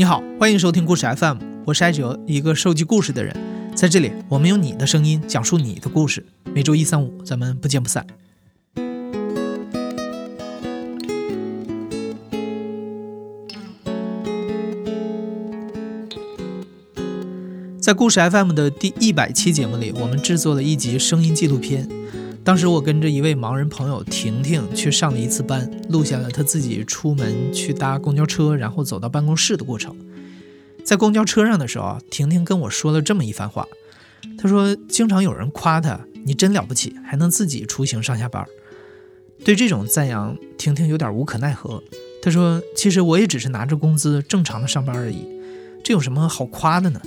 你好，欢迎收听故事 FM，我是艾哲，一个收集故事的人。在这里，我们用你的声音讲述你的故事。每周一、三、五，咱们不见不散。在故事 FM 的第一百期节目里，我们制作了一集声音纪录片。当时我跟着一位盲人朋友婷婷去上了一次班，录下了她自己出门去搭公交车，然后走到办公室的过程。在公交车上的时候，婷婷跟我说了这么一番话。她说：“经常有人夸她，你真了不起，还能自己出行上下班。”对这种赞扬，婷婷有点无可奈何。她说：“其实我也只是拿着工资正常的上班而已，这有什么好夸的呢？”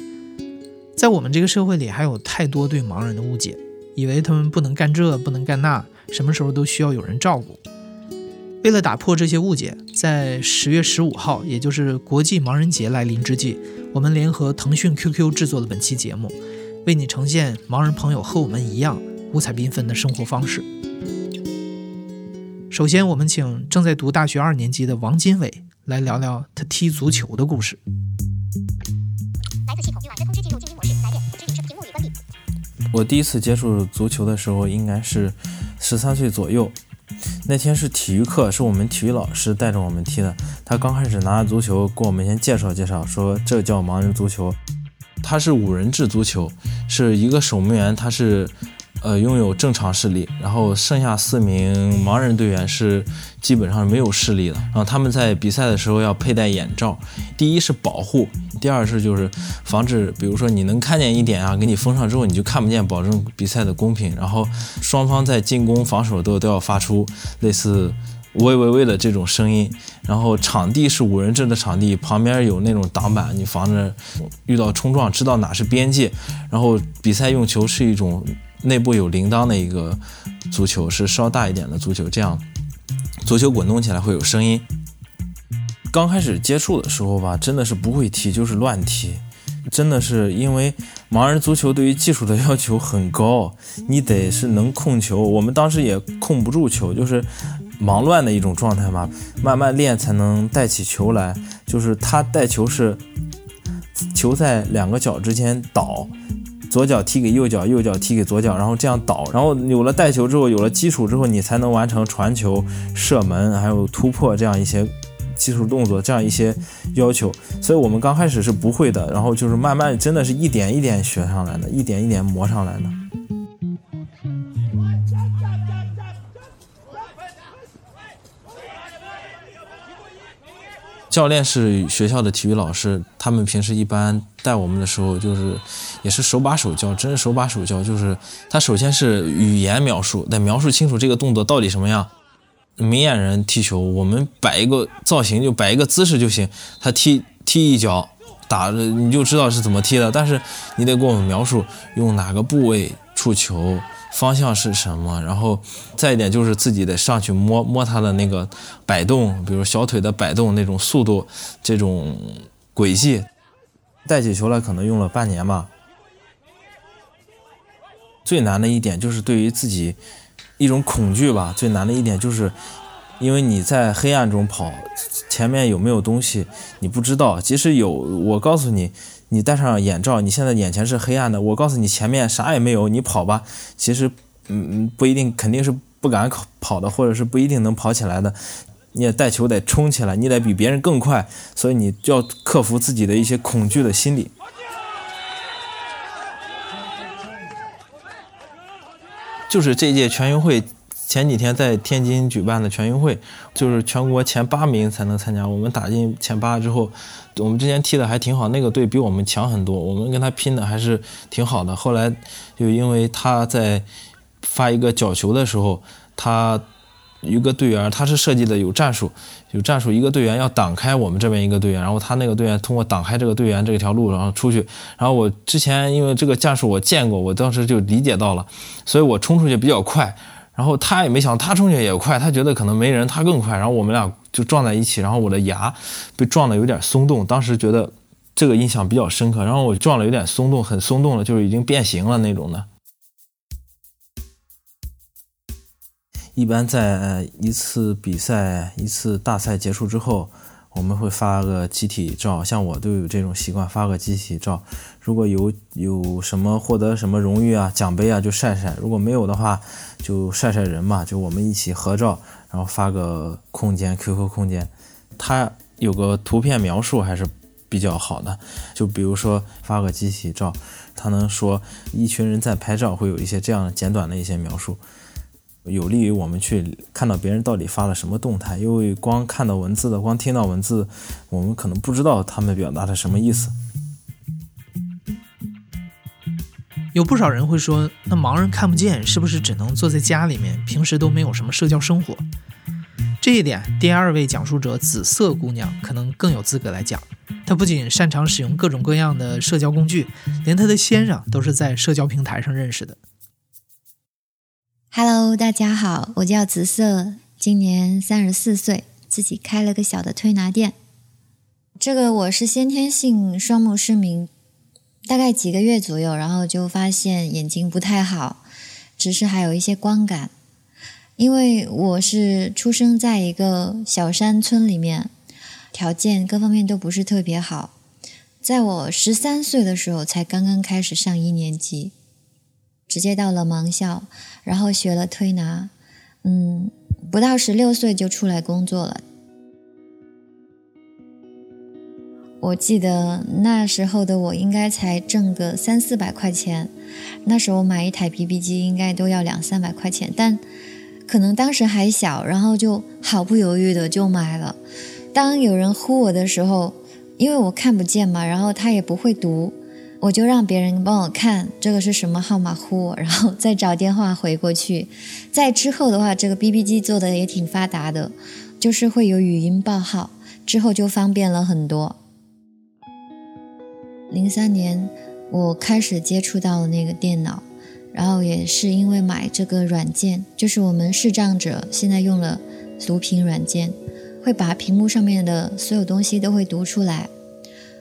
在我们这个社会里，还有太多对盲人的误解。以为他们不能干这，不能干那，什么时候都需要有人照顾。为了打破这些误解，在十月十五号，也就是国际盲人节来临之际，我们联合腾讯 QQ 制作了本期节目，为你呈现盲人朋友和我们一样五彩缤纷的生活方式。首先，我们请正在读大学二年级的王金伟来聊聊他踢足球的故事。我第一次接触足球的时候，应该是十三岁左右。那天是体育课，是我们体育老师带着我们踢的。他刚开始拿着足球给我们先介绍介绍，说这叫盲人足球，它是五人制足球，是一个守门员，他是。呃，拥有正常视力，然后剩下四名盲人队员是基本上没有视力的。然后他们在比赛的时候要佩戴眼罩，第一是保护，第二是就是防止，比如说你能看见一点啊，给你封上之后你就看不见，保证比赛的公平。然后双方在进攻、防守都都要发出类似喂喂喂的这种声音。然后场地是五人制的场地，旁边有那种挡板，你防着遇到冲撞，知道哪是边界。然后比赛用球是一种。内部有铃铛的一个足球是稍大一点的足球，这样足球滚动起来会有声音。刚开始接触的时候吧，真的是不会踢，就是乱踢。真的是因为盲人足球对于技术的要求很高，你得是能控球。我们当时也控不住球，就是忙乱的一种状态嘛。慢慢练才能带起球来，就是他带球是球在两个脚之间倒。左脚踢给右脚，右脚踢给左脚，然后这样倒，然后有了带球之后，有了基础之后，你才能完成传球、射门，还有突破这样一些技术动作，这样一些要求。所以我们刚开始是不会的，然后就是慢慢，真的是一点一点学上来的，一点一点磨上来的。教练是学校的体育老师，他们平时一般带我们的时候，就是也是手把手教，真是手把手教。就是他首先是语言描述，得描述清楚这个动作到底什么样。明眼人踢球，我们摆一个造型，就摆一个姿势就行。他踢踢一脚，打着你就知道是怎么踢的。但是你得给我们描述用哪个部位触球。方向是什么？然后再一点就是自己得上去摸摸它的那个摆动，比如小腿的摆动那种速度，这种轨迹。带起球来可能用了半年吧。最难的一点就是对于自己一种恐惧吧。最难的一点就是，因为你在黑暗中跑，前面有没有东西你不知道。即使有，我告诉你。你戴上眼罩，你现在眼前是黑暗的。我告诉你，前面啥也没有，你跑吧。其实，嗯，不一定，肯定是不敢跑跑的，或者是不一定能跑起来的。你也带球得冲起来，你得比别人更快，所以你就要克服自己的一些恐惧的心理。就是这届全运会。前几天在天津举办的全运会，就是全国前八名才能参加。我们打进前八之后，我们之前踢的还挺好，那个队比我们强很多，我们跟他拼的还是挺好的。后来就因为他在发一个角球的时候，他一个队员他是设计的有战术，有战术，一个队员要挡开我们这边一个队员，然后他那个队员通过挡开这个队员这条路，然后出去。然后我之前因为这个战术我见过，我当时就理解到了，所以我冲出去比较快。然后他也没想，他冲起来也快，他觉得可能没人，他更快。然后我们俩就撞在一起，然后我的牙被撞的有点松动，当时觉得这个印象比较深刻。然后我撞了有点松动，很松动了，就是已经变形了那种的。一般在一次比赛、一次大赛结束之后，我们会发个集体照，像我都有这种习惯，发个集体照。如果有有什么获得什么荣誉啊、奖杯啊，就晒晒；如果没有的话，就晒晒人嘛，就我们一起合照，然后发个空间 QQ 空间。它有个图片描述还是比较好的，就比如说发个集体照，它能说一群人在拍照，会有一些这样简短的一些描述。有利于我们去看到别人到底发了什么动态，因为光看到文字的，光听到文字，我们可能不知道他们表达的什么意思。有不少人会说，那盲人看不见，是不是只能坐在家里面，平时都没有什么社交生活？这一点，第二位讲述者紫色姑娘可能更有资格来讲。她不仅擅长使用各种各样的社交工具，连她的先生都是在社交平台上认识的。Hello，大家好，我叫紫色，今年三十四岁，自己开了个小的推拿店。这个我是先天性双目失明，大概几个月左右，然后就发现眼睛不太好，只是还有一些光感。因为我是出生在一个小山村里面，条件各方面都不是特别好。在我十三岁的时候，才刚刚开始上一年级。直接到了盲校，然后学了推拿，嗯，不到十六岁就出来工作了。我记得那时候的我应该才挣个三四百块钱，那时候买一台 BB 机应该都要两三百块钱，但可能当时还小，然后就毫不犹豫的就买了。当有人呼我的时候，因为我看不见嘛，然后他也不会读。我就让别人帮我看这个是什么号码呼我，然后再找电话回过去。在之后的话，这个 BB 机做的也挺发达的，就是会有语音报号，之后就方便了很多。零三年我开始接触到了那个电脑，然后也是因为买这个软件，就是我们视障者现在用了读屏软件，会把屏幕上面的所有东西都会读出来。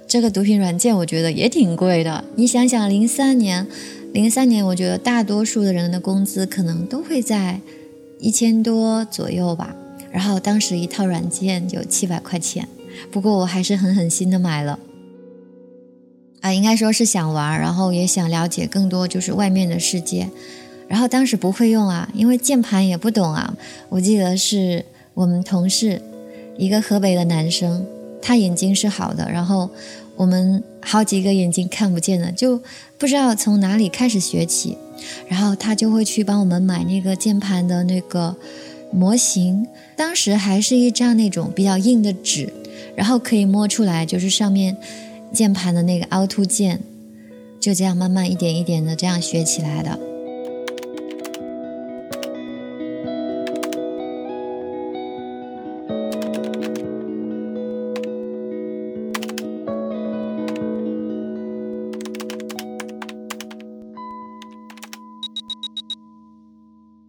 这个读屏软件我觉得也挺贵的，你想想，零三年，零三年，我觉得大多数的人的工资可能都会在一千多左右吧。然后当时一套软件就七百块钱，不过我还是狠狠心的买了。啊，应该说是想玩，然后也想了解更多就是外面的世界。然后当时不会用啊，因为键盘也不懂啊。我记得是我们同事，一个河北的男生，他眼睛是好的，然后。我们好几个眼睛看不见的，就不知道从哪里开始学起，然后他就会去帮我们买那个键盘的那个模型，当时还是一张那种比较硬的纸，然后可以摸出来就是上面键盘的那个凹凸键，就这样慢慢一点一点的这样学起来的。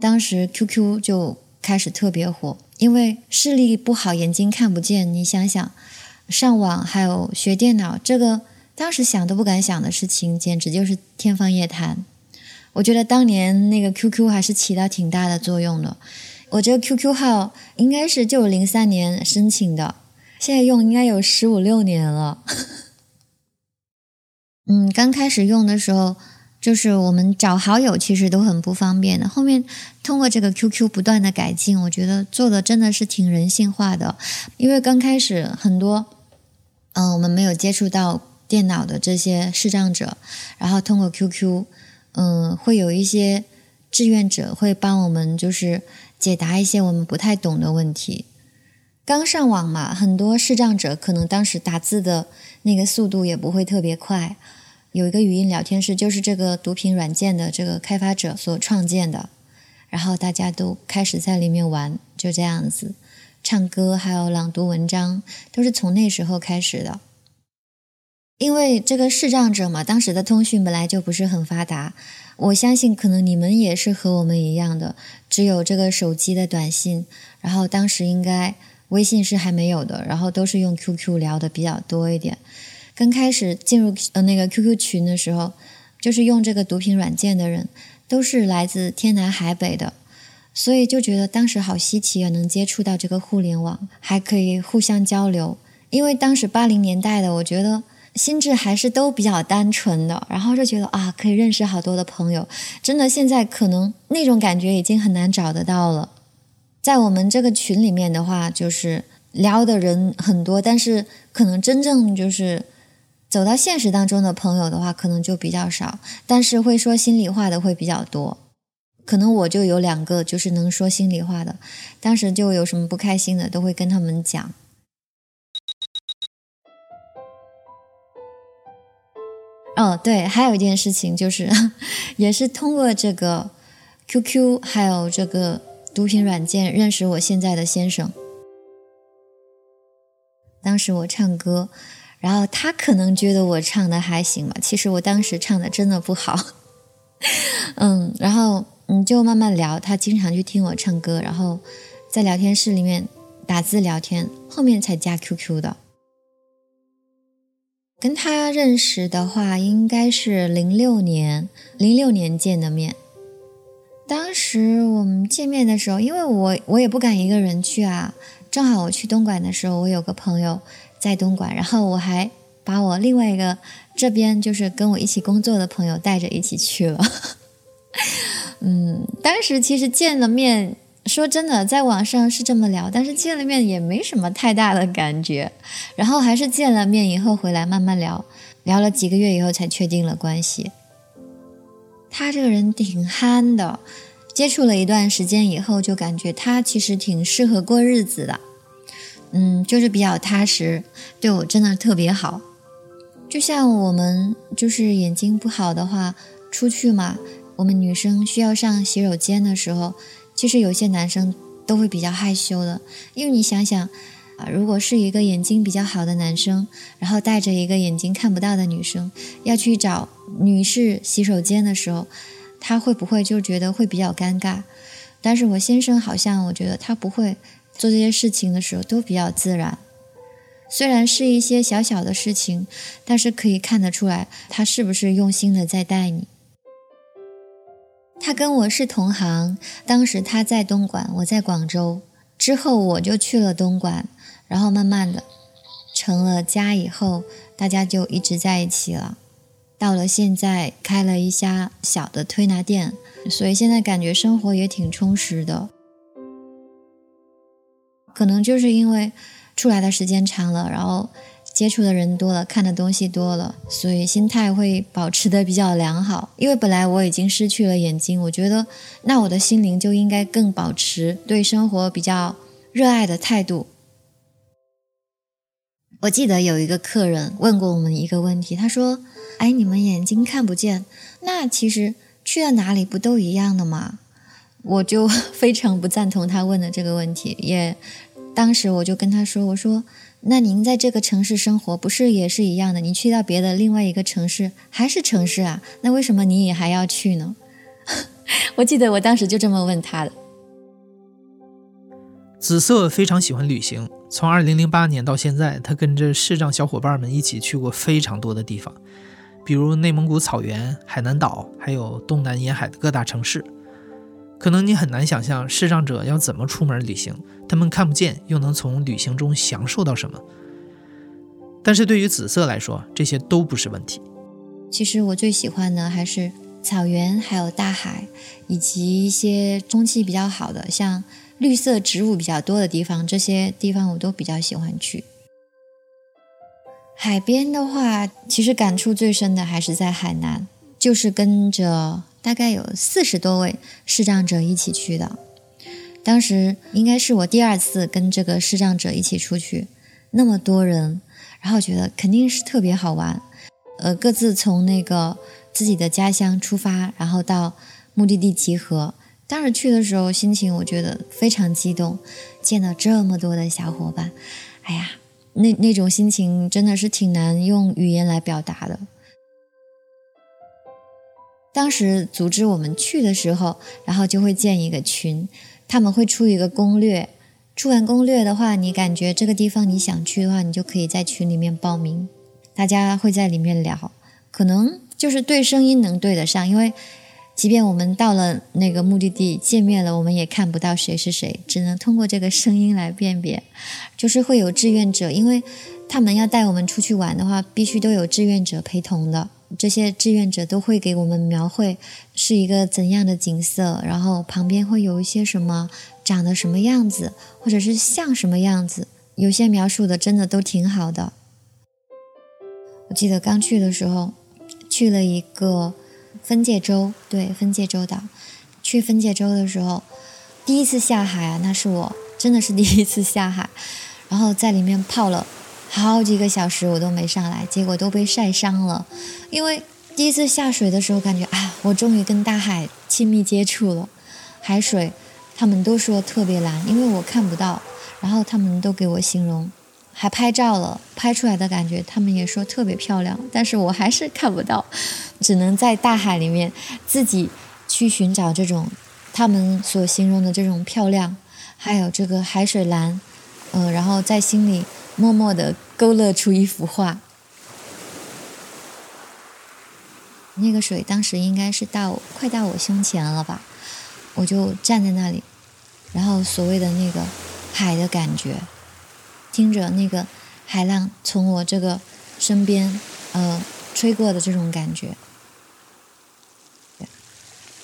当时 QQ 就开始特别火，因为视力不好，眼睛看不见。你想想，上网还有学电脑，这个当时想都不敢想的事情，简直就是天方夜谭。我觉得当年那个 QQ 还是起到挺大的作用的。我这个 QQ 号应该是就零三年申请的，现在用应该有十五六年了。嗯，刚开始用的时候。就是我们找好友其实都很不方便的，后面通过这个 QQ 不断的改进，我觉得做的真的是挺人性化的。因为刚开始很多，嗯，我们没有接触到电脑的这些视障者，然后通过 QQ，嗯，会有一些志愿者会帮我们，就是解答一些我们不太懂的问题。刚上网嘛，很多视障者可能当时打字的那个速度也不会特别快。有一个语音聊天室，就是这个读屏软件的这个开发者所创建的，然后大家都开始在里面玩，就这样子，唱歌还有朗读文章，都是从那时候开始的。因为这个视障者嘛，当时的通讯本来就不是很发达，我相信可能你们也是和我们一样的，只有这个手机的短信，然后当时应该微信是还没有的，然后都是用 QQ 聊的比较多一点。刚开始进入呃那个 QQ 群的时候，就是用这个读屏软件的人，都是来自天南海北的，所以就觉得当时好稀奇啊，能接触到这个互联网，还可以互相交流，因为当时八零年代的，我觉得心智还是都比较单纯的，然后就觉得啊，可以认识好多的朋友。真的，现在可能那种感觉已经很难找得到了。在我们这个群里面的话，就是聊的人很多，但是可能真正就是走到现实当中的朋友的话，可能就比较少。但是会说心里话的会比较多。可能我就有两个，就是能说心里话的，当时就有什么不开心的，都会跟他们讲。哦，对，还有一件事情就是，也是通过这个 QQ 还有这个读屏软件认识我现在的先生。当时我唱歌，然后他可能觉得我唱的还行吧，其实我当时唱的真的不好。嗯，然后嗯就慢慢聊，他经常去听我唱歌，然后在聊天室里面打字聊天，后面才加 QQ 的。跟他认识的话，应该是零六年，零六年见的面。当时我们见面的时候，因为我我也不敢一个人去啊，正好我去东莞的时候，我有个朋友在东莞，然后我还把我另外一个这边就是跟我一起工作的朋友带着一起去了。嗯，当时其实见了面。说真的，在网上是这么聊，但是见了面也没什么太大的感觉。然后还是见了面以后回来慢慢聊，聊了几个月以后才确定了关系。他这个人挺憨的，接触了一段时间以后就感觉他其实挺适合过日子的。嗯，就是比较踏实，对我真的特别好。就像我们就是眼睛不好的话，出去嘛，我们女生需要上洗手间的时候。其实有些男生都会比较害羞的，因为你想想啊，如果是一个眼睛比较好的男生，然后带着一个眼睛看不到的女生要去找女士洗手间的时候，他会不会就觉得会比较尴尬？但是我先生好像我觉得他不会做这些事情的时候都比较自然，虽然是一些小小的事情，但是可以看得出来他是不是用心的在带你。他跟我是同行，当时他在东莞，我在广州。之后我就去了东莞，然后慢慢的成了家以后，大家就一直在一起了。到了现在，开了一家小的推拿店，所以现在感觉生活也挺充实的。可能就是因为出来的时间长了，然后。接触的人多了，看的东西多了，所以心态会保持的比较良好。因为本来我已经失去了眼睛，我觉得那我的心灵就应该更保持对生活比较热爱的态度。我记得有一个客人问过我们一个问题，他说：“哎，你们眼睛看不见，那其实去了哪里不都一样的吗？”我就 非常不赞同他问的这个问题，也当时我就跟他说：“我说。”那您在这个城市生活，不是也是一样的？你去到别的另外一个城市，还是城市啊？那为什么你也还要去呢？我记得我当时就这么问他的。紫色非常喜欢旅行，从2008年到现在，他跟着视障小伙伴们一起去过非常多的地方，比如内蒙古草原、海南岛，还有东南沿海的各大城市。可能你很难想象视障者要怎么出门旅行，他们看不见又能从旅行中享受到什么？但是对于紫色来说，这些都不是问题。其实我最喜欢的还是草原，还有大海，以及一些空气比较好的，像绿色植物比较多的地方，这些地方我都比较喜欢去。海边的话，其实感触最深的还是在海南，就是跟着。大概有四十多位视障者一起去的，当时应该是我第二次跟这个视障者一起出去，那么多人，然后觉得肯定是特别好玩。呃，各自从那个自己的家乡出发，然后到目的地集合。当时去的时候，心情我觉得非常激动，见到这么多的小伙伴，哎呀，那那种心情真的是挺难用语言来表达的。当时组织我们去的时候，然后就会建一个群，他们会出一个攻略。出完攻略的话，你感觉这个地方你想去的话，你就可以在群里面报名。大家会在里面聊，可能就是对声音能对得上，因为即便我们到了那个目的地见面了，我们也看不到谁是谁，只能通过这个声音来辨别。就是会有志愿者，因为。他们要带我们出去玩的话，必须都有志愿者陪同的。这些志愿者都会给我们描绘是一个怎样的景色，然后旁边会有一些什么长得什么样子，或者是像什么样子。有些描述的真的都挺好的。我记得刚去的时候，去了一个分界洲，对，分界洲岛。去分界洲的时候，第一次下海啊，那是我真的是第一次下海，然后在里面泡了。好几个小时我都没上来，结果都被晒伤了。因为第一次下水的时候，感觉啊，我终于跟大海亲密接触了。海水，他们都说特别蓝，因为我看不到。然后他们都给我形容，还拍照了，拍出来的感觉，他们也说特别漂亮。但是我还是看不到，只能在大海里面自己去寻找这种他们所形容的这种漂亮，还有这个海水蓝，嗯，然后在心里。默默地勾勒出一幅画。那个水当时应该是到快到我胸前了吧，我就站在那里，然后所谓的那个海的感觉，听着那个海浪从我这个身边呃吹过的这种感觉，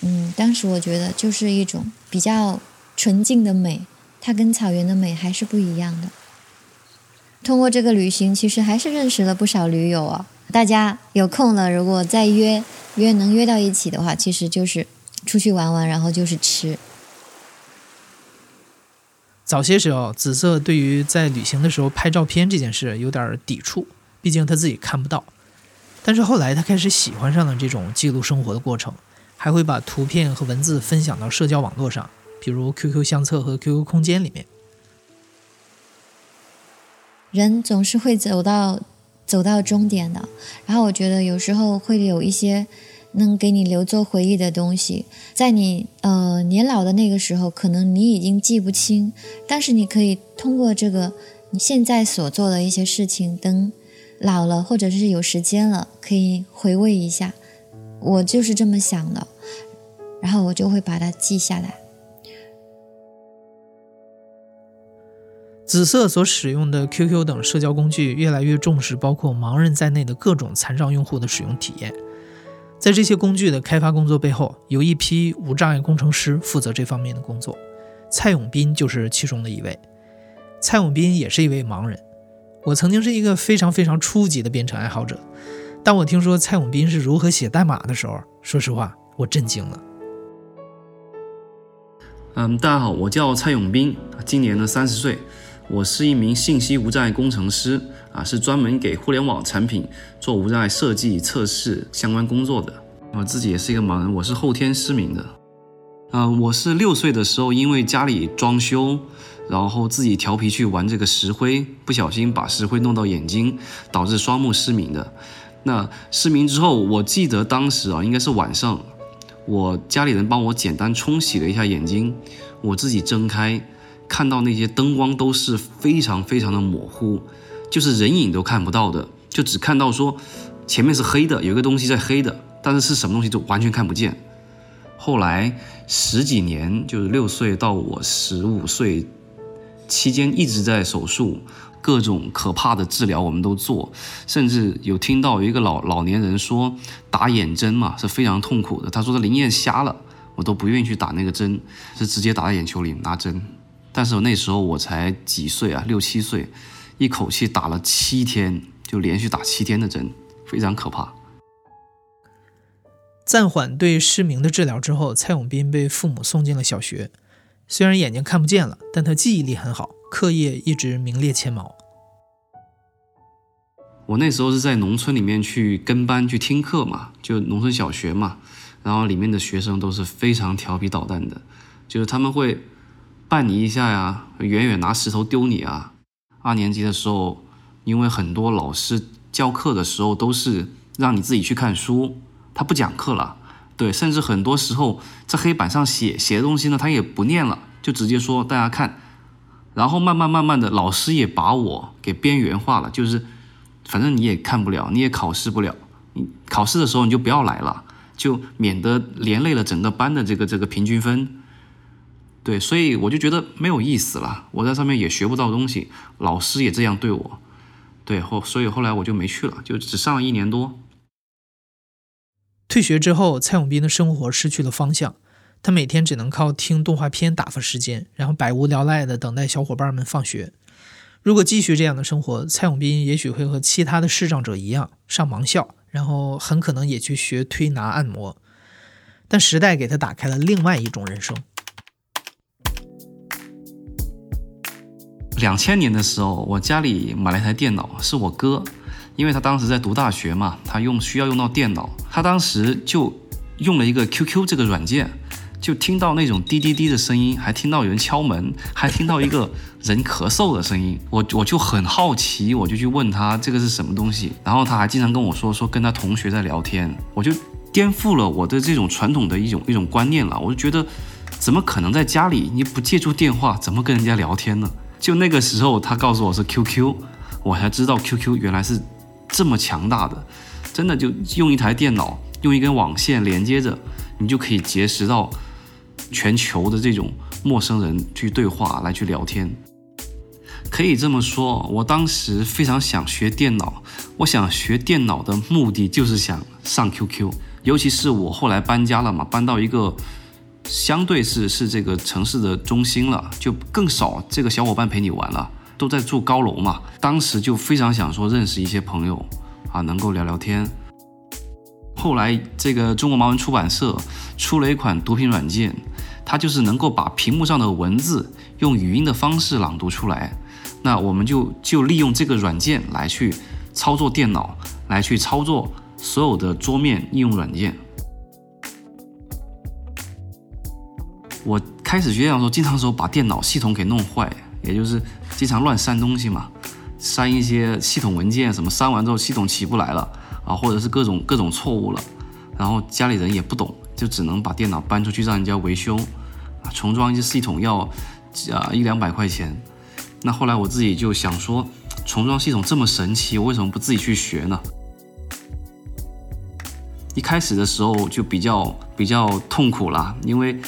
嗯，当时我觉得就是一种比较纯净的美，它跟草原的美还是不一样的。通过这个旅行，其实还是认识了不少驴友啊。大家有空了，如果再约约能约到一起的话，其实就是出去玩玩，然后就是吃。早些时候，紫色对于在旅行的时候拍照片这件事有点抵触，毕竟他自己看不到。但是后来他开始喜欢上了这种记录生活的过程，还会把图片和文字分享到社交网络上，比如 QQ 相册和 QQ 空间里面。人总是会走到走到终点的，然后我觉得有时候会有一些能给你留作回忆的东西，在你呃年老的那个时候，可能你已经记不清，但是你可以通过这个你现在所做的一些事情，等老了或者是有时间了，可以回味一下。我就是这么想的，然后我就会把它记下来。紫色所使用的 QQ 等社交工具越来越重视包括盲人在内的各种残障用户的使用体验。在这些工具的开发工作背后，有一批无障碍工程师负责这方面的工作。蔡永斌就是其中的一位。蔡永斌也是一位盲人。我曾经是一个非常非常初级的编程爱好者。当我听说蔡永斌是如何写代码的时候，说实话，我震惊了。嗯，大家好，我叫蔡永斌，今年呢三十岁。我是一名信息无障碍工程师啊，是专门给互联网产品做无障碍设计、测试相关工作的。我自己也是一个盲人，我是后天失明的。嗯，我是六岁的时候因为家里装修，然后自己调皮去玩这个石灰，不小心把石灰弄到眼睛，导致双目失明的。那失明之后，我记得当时啊，应该是晚上，我家里人帮我简单冲洗了一下眼睛，我自己睁开。看到那些灯光都是非常非常的模糊，就是人影都看不到的，就只看到说前面是黑的，有一个东西在黑的，但是是什么东西就完全看不见。后来十几年，就是六岁到我十五岁期间一直在手术，各种可怕的治疗我们都做，甚至有听到有一个老老年人说打眼针嘛是非常痛苦的，他说他灵眼瞎了，我都不愿意去打那个针，是直接打在眼球里拿针。但是我那时候我才几岁啊，六七岁，一口气打了七天，就连续打七天的针，非常可怕。暂缓对失明的治疗之后，蔡永斌被父母送进了小学。虽然眼睛看不见了，但他记忆力很好，课业一直名列前茅。我那时候是在农村里面去跟班去听课嘛，就农村小学嘛，然后里面的学生都是非常调皮捣蛋的，就是他们会。绊你一下呀，远远拿石头丢你啊！二年级的时候，因为很多老师教课的时候都是让你自己去看书，他不讲课了，对，甚至很多时候在黑板上写写的东西呢，他也不念了，就直接说大家看。然后慢慢慢慢的，老师也把我给边缘化了，就是反正你也看不了，你也考试不了，你考试的时候你就不要来了，就免得连累了整个班的这个这个平均分。对，所以我就觉得没有意思了。我在上面也学不到东西，老师也这样对我。对后，所以后来我就没去了，就只上了一年多。退学之后，蔡永斌的生活失去了方向，他每天只能靠听动画片打发时间，然后百无聊赖地等待小伙伴们放学。如果继续这样的生活，蔡永斌也许会和其他的视障者一样上盲校，然后很可能也去学推拿按摩。但时代给他打开了另外一种人生。两千年的时候，我家里买了一台电脑，是我哥，因为他当时在读大学嘛，他用需要用到电脑，他当时就用了一个 QQ 这个软件，就听到那种滴滴滴的声音，还听到有人敲门，还听到一个人咳嗽的声音，我我就很好奇，我就去问他这个是什么东西，然后他还经常跟我说说跟他同学在聊天，我就颠覆了我的这种传统的一种一种观念了，我就觉得怎么可能在家里你不借助电话，怎么跟人家聊天呢？就那个时候，他告诉我是 QQ，我才知道 QQ 原来是这么强大的，真的就用一台电脑，用一根网线连接着，你就可以结识到全球的这种陌生人去对话来去聊天。可以这么说，我当时非常想学电脑，我想学电脑的目的就是想上 QQ，尤其是我后来搬家了嘛，搬到一个。相对是是这个城市的中心了，就更少这个小伙伴陪你玩了，都在住高楼嘛。当时就非常想说认识一些朋友啊，能够聊聊天。后来这个中国盲文出版社出了一款读屏软件，它就是能够把屏幕上的文字用语音的方式朗读出来。那我们就就利用这个软件来去操作电脑，来去操作所有的桌面应用软件。我开始学电脑的时候，经常时候把电脑系统给弄坏，也就是经常乱删东西嘛，删一些系统文件什么，删完之后系统起不来了啊，或者是各种各种错误了，然后家里人也不懂，就只能把电脑搬出去让人家维修啊，重装一些系统要啊一两百块钱。那后来我自己就想说，重装系统这么神奇，我为什么不自己去学呢？一开始的时候就比较比较痛苦啦，因为。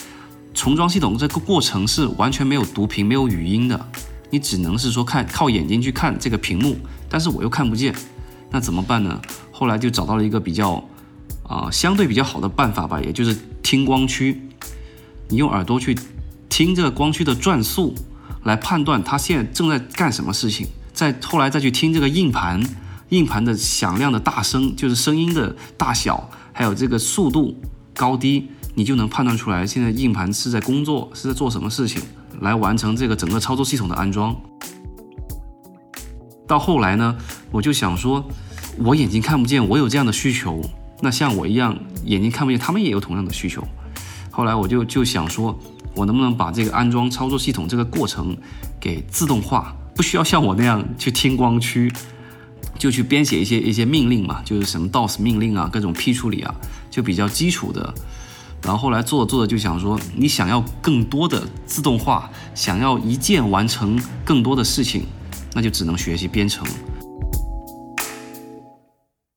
重装系统这个过程是完全没有读屏、没有语音的，你只能是说看靠眼睛去看这个屏幕，但是我又看不见，那怎么办呢？后来就找到了一个比较啊相对比较好的办法吧，也就是听光驱。你用耳朵去听这个光驱的转速，来判断它现在正在干什么事情。再后来再去听这个硬盘，硬盘的响亮的大声，就是声音的大小，还有这个速度高低。你就能判断出来，现在硬盘是在工作，是在做什么事情，来完成这个整个操作系统的安装。到后来呢，我就想说，我眼睛看不见，我有这样的需求，那像我一样眼睛看不见，他们也有同样的需求。后来我就就想说，我能不能把这个安装操作系统这个过程给自动化，不需要像我那样去听光驱，就去编写一些一些命令嘛，就是什么 DOS 命令啊，各种批处理啊，就比较基础的。然后后来做着做着就想说，你想要更多的自动化，想要一键完成更多的事情，那就只能学习编程。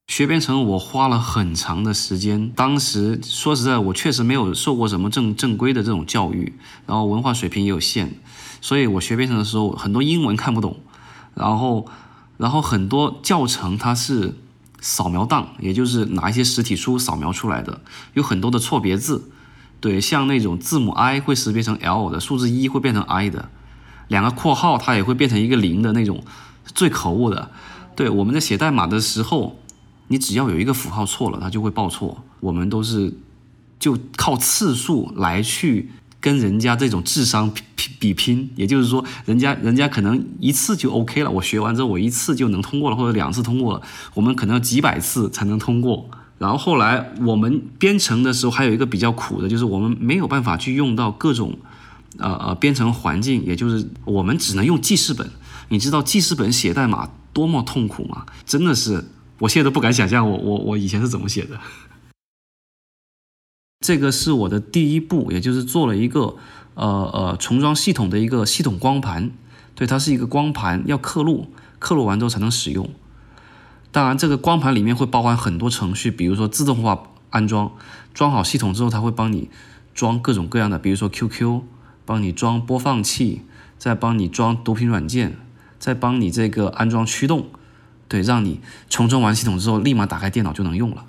学编程我花了很长的时间，当时说实在，我确实没有受过什么正正规的这种教育，然后文化水平也有限，所以我学编程的时候很多英文看不懂，然后然后很多教程它是。扫描档，也就是拿一些实体书扫描出来的，有很多的错别字，对，像那种字母 I 会识别成 L 的，数字一会变成 I 的，两个括号它也会变成一个零的那种，最可恶的。对，我们在写代码的时候，你只要有一个符号错了，它就会报错。我们都是就靠次数来去。跟人家这种智商比比拼，也就是说，人家人家可能一次就 OK 了，我学完之后我一次就能通过了，或者两次通过了，我们可能要几百次才能通过。然后后来我们编程的时候还有一个比较苦的，就是我们没有办法去用到各种呃呃编程环境，也就是我们只能用记事本。你知道记事本写代码多么痛苦吗？真的是，我现在都不敢想象我我我以前是怎么写的。这个是我的第一步，也就是做了一个呃呃重装系统的一个系统光盘，对，它是一个光盘，要刻录，刻录完之后才能使用。当然，这个光盘里面会包含很多程序，比如说自动化安装，装好系统之后，它会帮你装各种各样的，比如说 QQ，帮你装播放器，再帮你装读屏软件，再帮你这个安装驱动，对，让你重装完系统之后，立马打开电脑就能用了。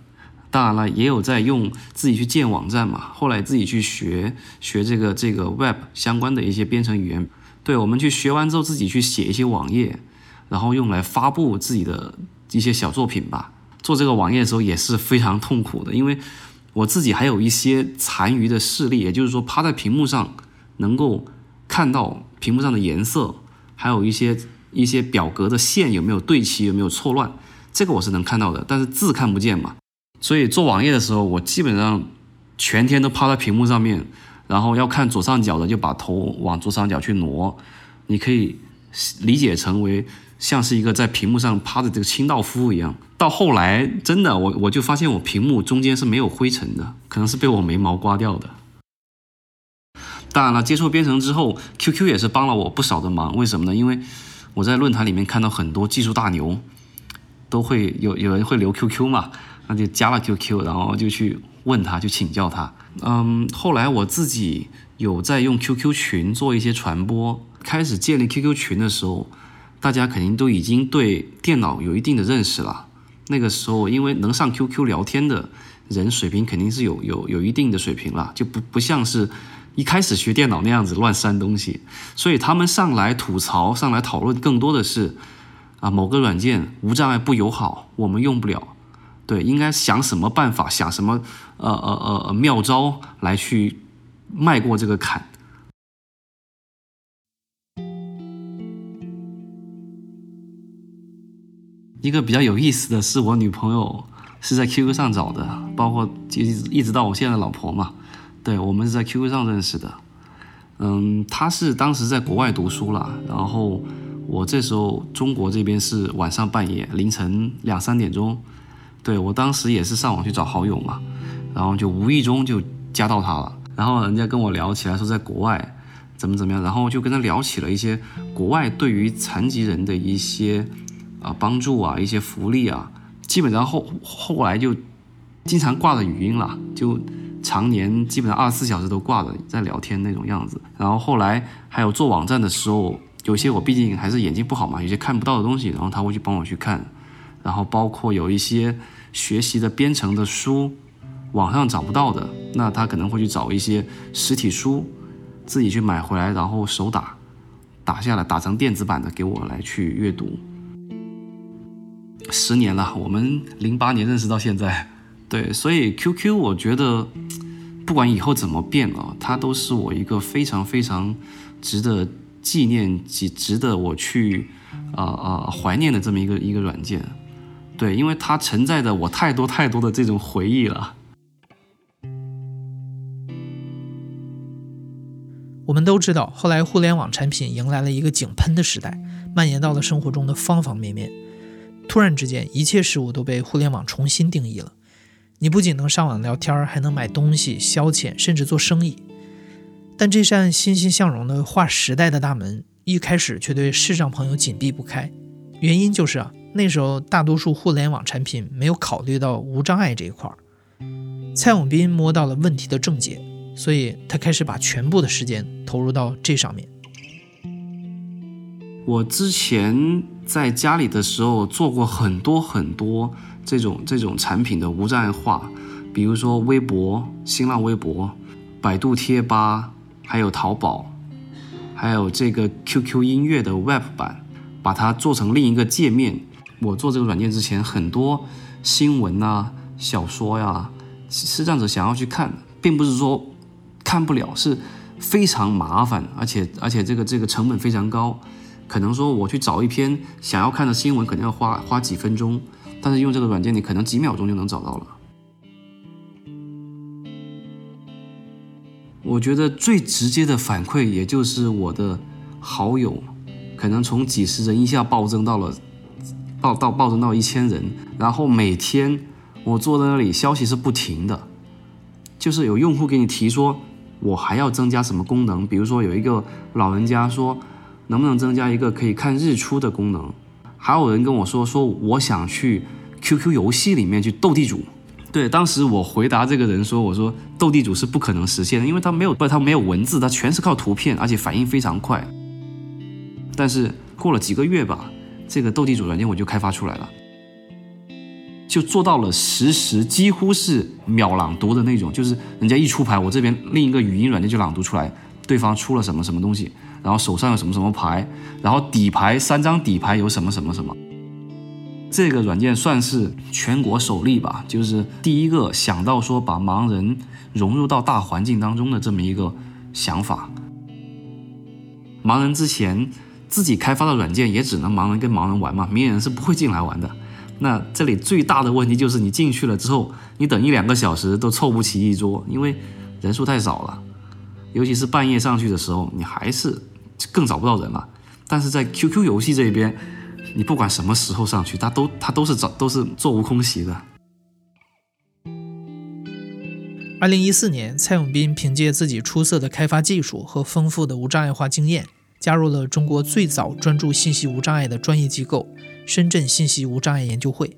当然了，也有在用自己去建网站嘛，后来自己去学学这个这个 Web 相关的一些编程语言。对，我们去学完之后，自己去写一些网页，然后用来发布自己的一些小作品吧。做这个网页的时候也是非常痛苦的，因为我自己还有一些残余的视力，也就是说趴在屏幕上能够看到屏幕上的颜色，还有一些一些表格的线有没有对齐，有没有错乱，这个我是能看到的，但是字看不见嘛。所以做网页的时候，我基本上全天都趴在屏幕上面，然后要看左上角的就把头往左上角去挪，你可以理解成为像是一个在屏幕上趴的这个清道夫一样。到后来真的我我就发现我屏幕中间是没有灰尘的，可能是被我眉毛刮掉的。当然了，接触编程之后，QQ 也是帮了我不少的忙。为什么呢？因为我在论坛里面看到很多技术大牛都会有有人会留 QQ 嘛。那就加了 QQ，然后就去问他，去请教他。嗯，后来我自己有在用 QQ 群做一些传播。开始建立 QQ 群的时候，大家肯定都已经对电脑有一定的认识了。那个时候，因为能上 QQ 聊天的人水平肯定是有有有一定的水平了，就不不像是一开始学电脑那样子乱删东西。所以他们上来吐槽、上来讨论，更多的是啊某个软件无障碍不友好，我们用不了。对，应该想什么办法，想什么呃呃呃妙招来去迈过这个坎。一个比较有意思的是，我女朋友是在 QQ 上找的，包括一直一直到我现在的老婆嘛，对我们是在 QQ 上认识的。嗯，她是当时在国外读书了，然后我这时候中国这边是晚上半夜凌晨两三点钟。对我当时也是上网去找好友嘛，然后就无意中就加到他了，然后人家跟我聊起来说在国外怎么怎么样，然后就跟他聊起了一些国外对于残疾人的一些啊帮助啊一些福利啊，基本上后后来就经常挂着语音了，就常年基本上二十四小时都挂着在聊天那种样子，然后后来还有做网站的时候，有些我毕竟还是眼睛不好嘛，有些看不到的东西，然后他会去帮我去看，然后包括有一些。学习的编程的书，网上找不到的，那他可能会去找一些实体书，自己去买回来，然后手打，打下来，打成电子版的给我来去阅读。十年了，我们零八年认识到现在，对，所以 QQ 我觉得，不管以后怎么变啊，它都是我一个非常非常值得纪念及值得我去啊啊怀念的这么一个一个软件。对，因为它承载着我太多太多的这种回忆了。我们都知道，后来互联网产品迎来了一个井喷的时代，蔓延到了生活中的方方面面。突然之间，一切事物都被互联网重新定义了。你不仅能上网聊天，还能买东西、消遣，甚至做生意。但这扇欣欣向荣的划时代的大门，一开始却对视障朋友紧闭不开。原因就是啊。那时候，大多数互联网产品没有考虑到无障碍这一块儿。蔡永斌摸到了问题的症结，所以他开始把全部的时间投入到这上面。我之前在家里的时候做过很多很多这种这种产品的无障碍化，比如说微博、新浪微博、百度贴吧，还有淘宝，还有这个 QQ 音乐的 Web 版，把它做成另一个界面。我做这个软件之前，很多新闻啊、小说呀，是这样子想要去看，并不是说看不了，是非常麻烦，而且而且这个这个成本非常高，可能说我去找一篇想要看的新闻，可能要花花几分钟，但是用这个软件，你可能几秒钟就能找到了。我觉得最直接的反馈，也就是我的好友，可能从几十人一下暴增到了。暴到暴增到一千人，然后每天我坐在那里，消息是不停的，就是有用户给你提说，我还要增加什么功能，比如说有一个老人家说，能不能增加一个可以看日出的功能，还有人跟我说说我想去 QQ 游戏里面去斗地主，对，当时我回答这个人说，我说斗地主是不可能实现的，因为它没有不，它没有文字，它全是靠图片，而且反应非常快。但是过了几个月吧。这个斗地主软件我就开发出来了，就做到了实时几乎是秒朗读的那种，就是人家一出牌，我这边另一个语音软件就朗读出来，对方出了什么什么东西，然后手上有什么什么牌，然后底牌三张底牌有什么什么什么。这个软件算是全国首例吧，就是第一个想到说把盲人融入到大环境当中的这么一个想法。盲人之前自己开发的软件也只能盲人跟盲人玩嘛，明眼人是不会进来玩的。那这里最大的问题就是你进去了之后，你等一两个小时都凑不齐一桌，因为人数太少了，尤其是半夜上去的时候，你还是更找不到人了。但是在 QQ 游戏这边。你不管什么时候上去，他都他都是找都是座无空席的。二零一四年，蔡永斌凭借自己出色的开发技术和丰富的无障碍化经验，加入了中国最早专注信息无障碍的专业机构——深圳信息无障碍研究会。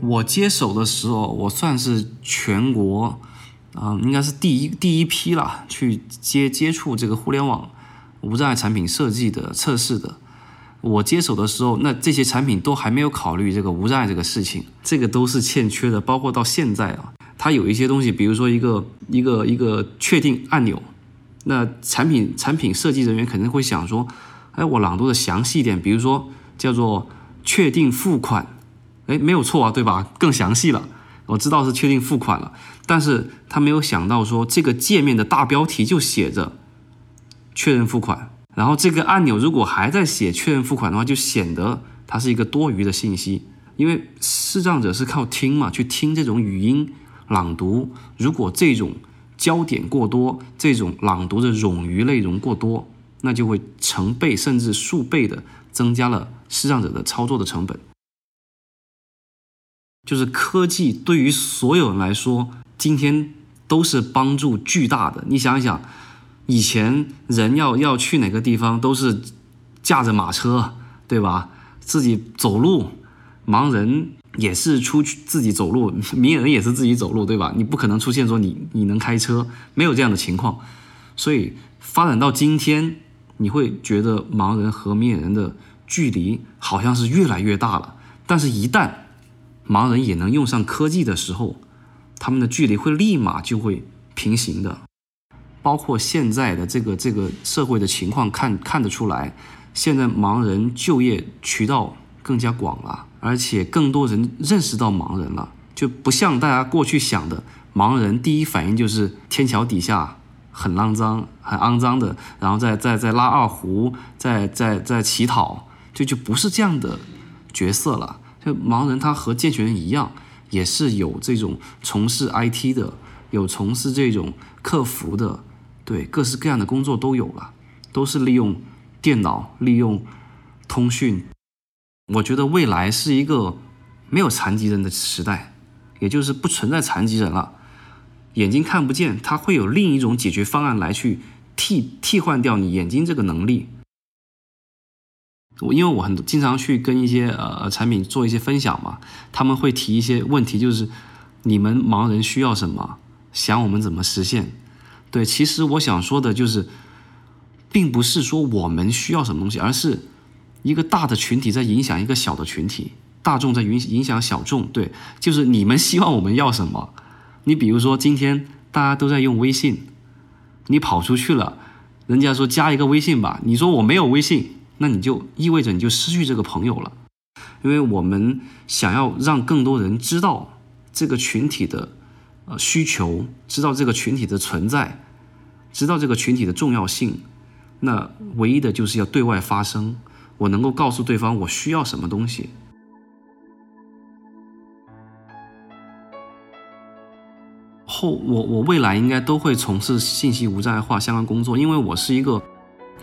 我接手的时候，我算是全国，啊，应该是第一第一批了，去接接触这个互联网。无障碍产品设计的测试的，我接手的时候，那这些产品都还没有考虑这个无障碍这个事情，这个都是欠缺的。包括到现在啊，它有一些东西，比如说一个一个一个确定按钮，那产品产品设计人员肯定会想说，哎，我朗读的详细一点，比如说叫做确定付款，哎，没有错啊，对吧？更详细了，我知道是确定付款了，但是他没有想到说这个界面的大标题就写着。确认付款，然后这个按钮如果还在写确认付款的话，就显得它是一个多余的信息。因为视障者是靠听嘛，去听这种语音朗读，如果这种焦点过多，这种朗读的冗余内容过多，那就会成倍甚至数倍的增加了视障者的操作的成本。就是科技对于所有人来说，今天都是帮助巨大的。你想一想。以前人要要去哪个地方都是驾着马车，对吧？自己走路，盲人也是出去自己走路，明眼人也是自己走路，对吧？你不可能出现说你你能开车，没有这样的情况。所以发展到今天，你会觉得盲人和明眼人的距离好像是越来越大了。但是，一旦盲人也能用上科技的时候，他们的距离会立马就会平行的。包括现在的这个这个社会的情况看看得出来，现在盲人就业渠道更加广了，而且更多人认识到盲人了，就不像大家过去想的，盲人第一反应就是天桥底下很肮脏、很肮脏的，然后再再再拉二胡，再再再乞讨，就就不是这样的角色了。就盲人他和健全人一样，也是有这种从事 IT 的，有从事这种客服的。对，各式各样的工作都有了，都是利用电脑、利用通讯。我觉得未来是一个没有残疾人的时代，也就是不存在残疾人了。眼睛看不见，它会有另一种解决方案来去替替换掉你眼睛这个能力。我因为我很经常去跟一些呃产品做一些分享嘛，他们会提一些问题，就是你们盲人需要什么，想我们怎么实现。对，其实我想说的就是，并不是说我们需要什么东西，而是一个大的群体在影响一个小的群体，大众在影影响小众。对，就是你们希望我们要什么？你比如说今天大家都在用微信，你跑出去了，人家说加一个微信吧，你说我没有微信，那你就意味着你就失去这个朋友了，因为我们想要让更多人知道这个群体的。呃，需求知道这个群体的存在，知道这个群体的重要性，那唯一的就是要对外发声，我能够告诉对方我需要什么东西。后我我未来应该都会从事信息无障碍化相关工作，因为我是一个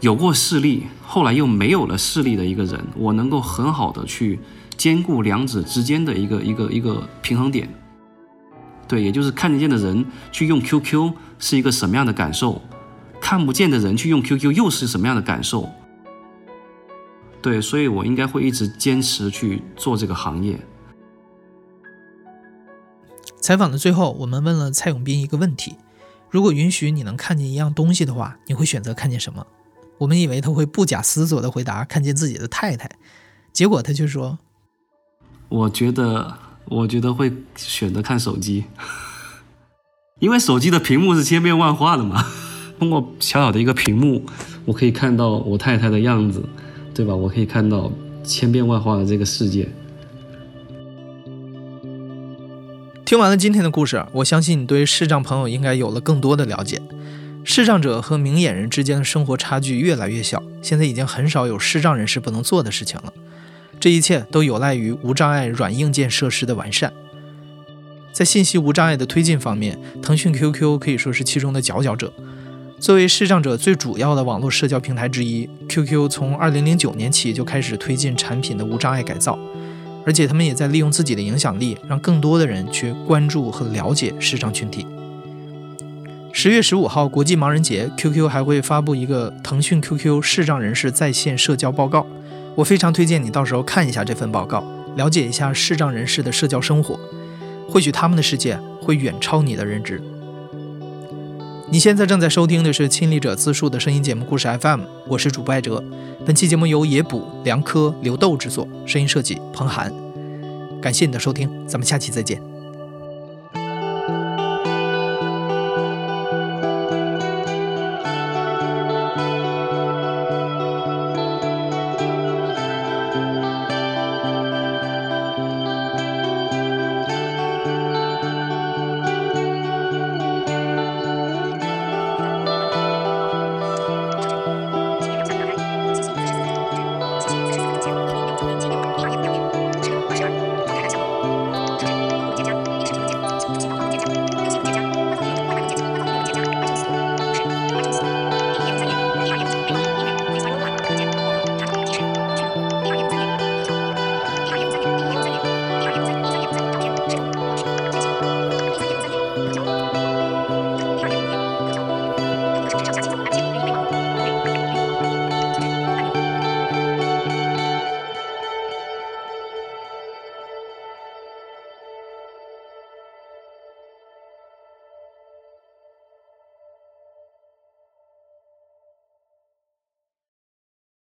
有过视力，后来又没有了视力的一个人，我能够很好的去兼顾两者之间的一个一个一个平衡点。对，也就是看得见的人去用 QQ 是一个什么样的感受，看不见的人去用 QQ 又是什么样的感受？对，所以我应该会一直坚持去做这个行业。采访的最后，我们问了蔡永斌一个问题：如果允许你能看见一样东西的话，你会选择看见什么？我们以为他会不假思索的回答看见自己的太太，结果他却说：“我觉得，我觉得会选择看手机，因为手机的屏幕是千变万化的嘛。通过小小的一个屏幕，我可以看到我太太的样子，对吧？我可以看到千变万化的这个世界。”听完了今天的故事，我相信你对视障朋友应该有了更多的了解。视障者和明眼人之间的生活差距越来越小，现在已经很少有视障人士不能做的事情了。这一切都有赖于无障碍软硬件设施的完善。在信息无障碍的推进方面，腾讯 QQ 可以说是其中的佼佼者。作为视障者最主要的网络社交平台之一，QQ 从2009年起就开始推进产品的无障碍改造。而且他们也在利用自己的影响力，让更多的人去关注和了解视障群体。十月十五号国际盲人节，QQ 还会发布一个腾讯 QQ 视障人士在线社交报告，我非常推荐你到时候看一下这份报告，了解一下视障人士的社交生活，或许他们的世界会远超你的认知。你现在正在收听的是亲历者自述的声音节目故事 FM，我是主播艾哲。本期节目由野捕、梁科、刘豆制作，声音设计彭涵。感谢你的收听，咱们下期再见。